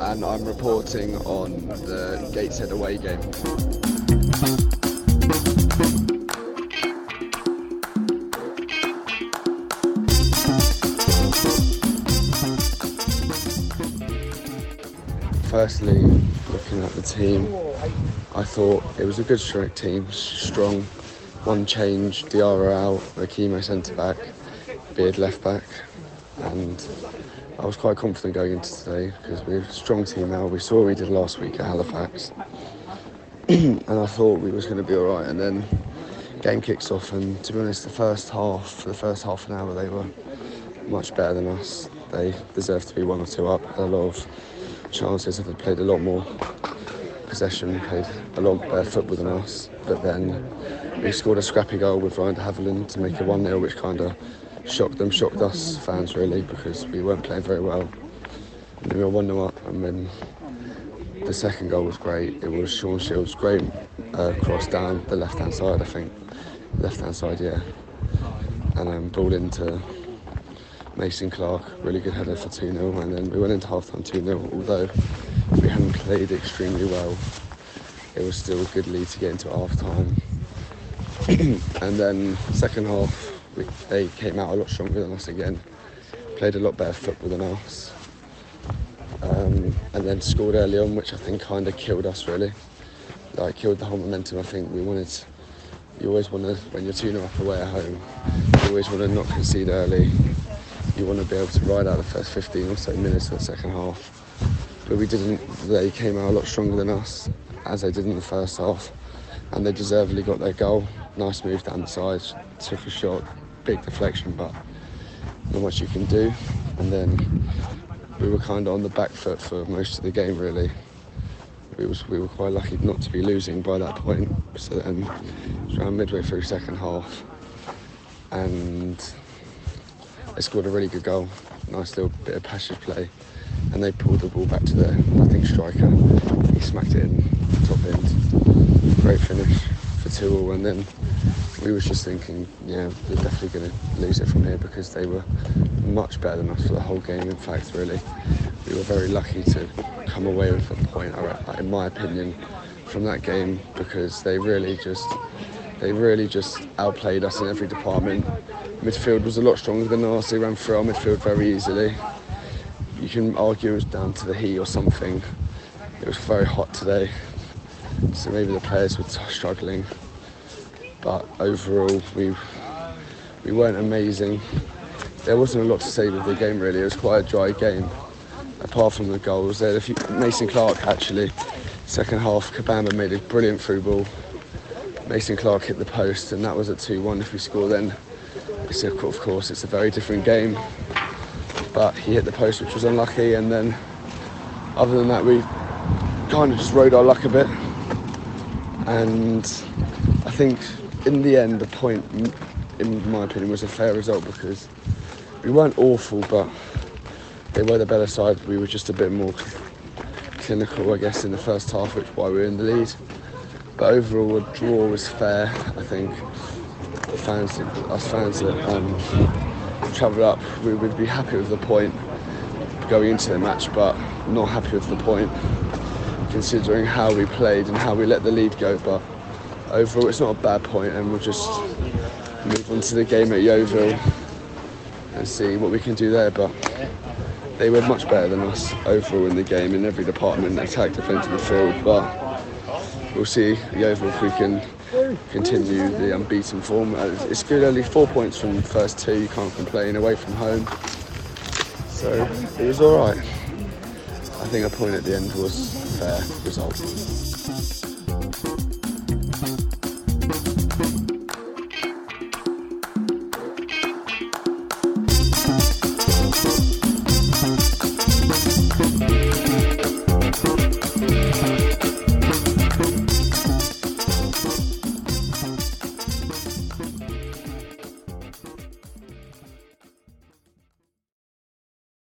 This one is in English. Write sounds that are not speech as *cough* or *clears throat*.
and I'm reporting on the Gateshead away game. Firstly, looking at the team, I thought it was a good strike team, strong. One change, Diarra out, Akimo centre back, Beard left back, and I was quite confident going into today because we're a strong team now. We saw what we did last week at Halifax, *clears throat* and I thought we was going to be all right. And then game kicks off, and to be honest, the first half, for the first half an hour, they were much better than us. They deserved to be one or two up. Had a lot of chances. They played a lot more possession, played a lot better football than us. But then we scored a scrappy goal with Ryan de Havilland to make it 1 0, which kind of shocked them, shocked us fans really, because we weren't playing very well. And we were 1 0 up, and then the second goal was great. It was Sean Shields' great uh, cross down the left hand side, I think. Left hand side, yeah. And then um, ball into Mason Clark, really good header for 2 0. And then we went into half time 2 0, although we hadn't played extremely well. It was still a good lead to get into half time. *clears throat* and then second half, we, they came out a lot stronger than us again, played a lot better football than us, um, and then scored early on, which I think kind of killed us really. Like killed the whole momentum. I think we wanted. You always want to, when you're 2 up away at home, you always want to not concede early. You want to be able to ride out the first 15 or so minutes of the second half. But we didn't. They came out a lot stronger than us, as they did in the first half, and they deservedly got their goal. Nice move down the side, took a shot, big deflection, but not much you can do. And then we were kind of on the back foot for most of the game, really. We was we were quite lucky not to be losing by that point. So was around midway through second half, and they scored a really good goal. Nice little bit of passage play, and they pulled the ball back to their I think striker. He smacked it in top end. Great finish for two all, and then we was just thinking, yeah, they're definitely going to lose it from here because they were much better than us for the whole game. In fact, really, we were very lucky to come away with a point, in my opinion, from that game because they really just they really just outplayed us in every department. Midfield was a lot stronger than us. They ran through our midfield very easily. You can argue it was down to the heat or something. It was very hot today, so maybe the players were struggling but overall we we weren't amazing. There wasn't a lot to say with the game really. It was quite a dry game, apart from the goals. There, few, Mason Clark actually, second half, Kabamba made a brilliant through ball. Mason Clark hit the post, and that was at 2-1. If we score, then it's a, of course it's a very different game. But he hit the post, which was unlucky, and then other than that, we kind of just rode our luck a bit. And I think in the end, the point, in my opinion, was a fair result because we weren't awful, but they were the better side. We were just a bit more clinical, I guess, in the first half, which why we were in the lead. But overall, a draw was fair. I think fans, us fans that um, travelled up, we would be happy with the point going into the match, but not happy with the point considering how we played and how we let the lead go. But overall it's not a bad point and we'll just move on to the game at Yeovil and see what we can do there but they were much better than us overall in the game in every department attack defence and the field. but we'll see Yeovil if we can continue the unbeaten form. Uh, it's good only four points from the first two you can't complain away from home. So it was all right. I think a point at the end was a fair result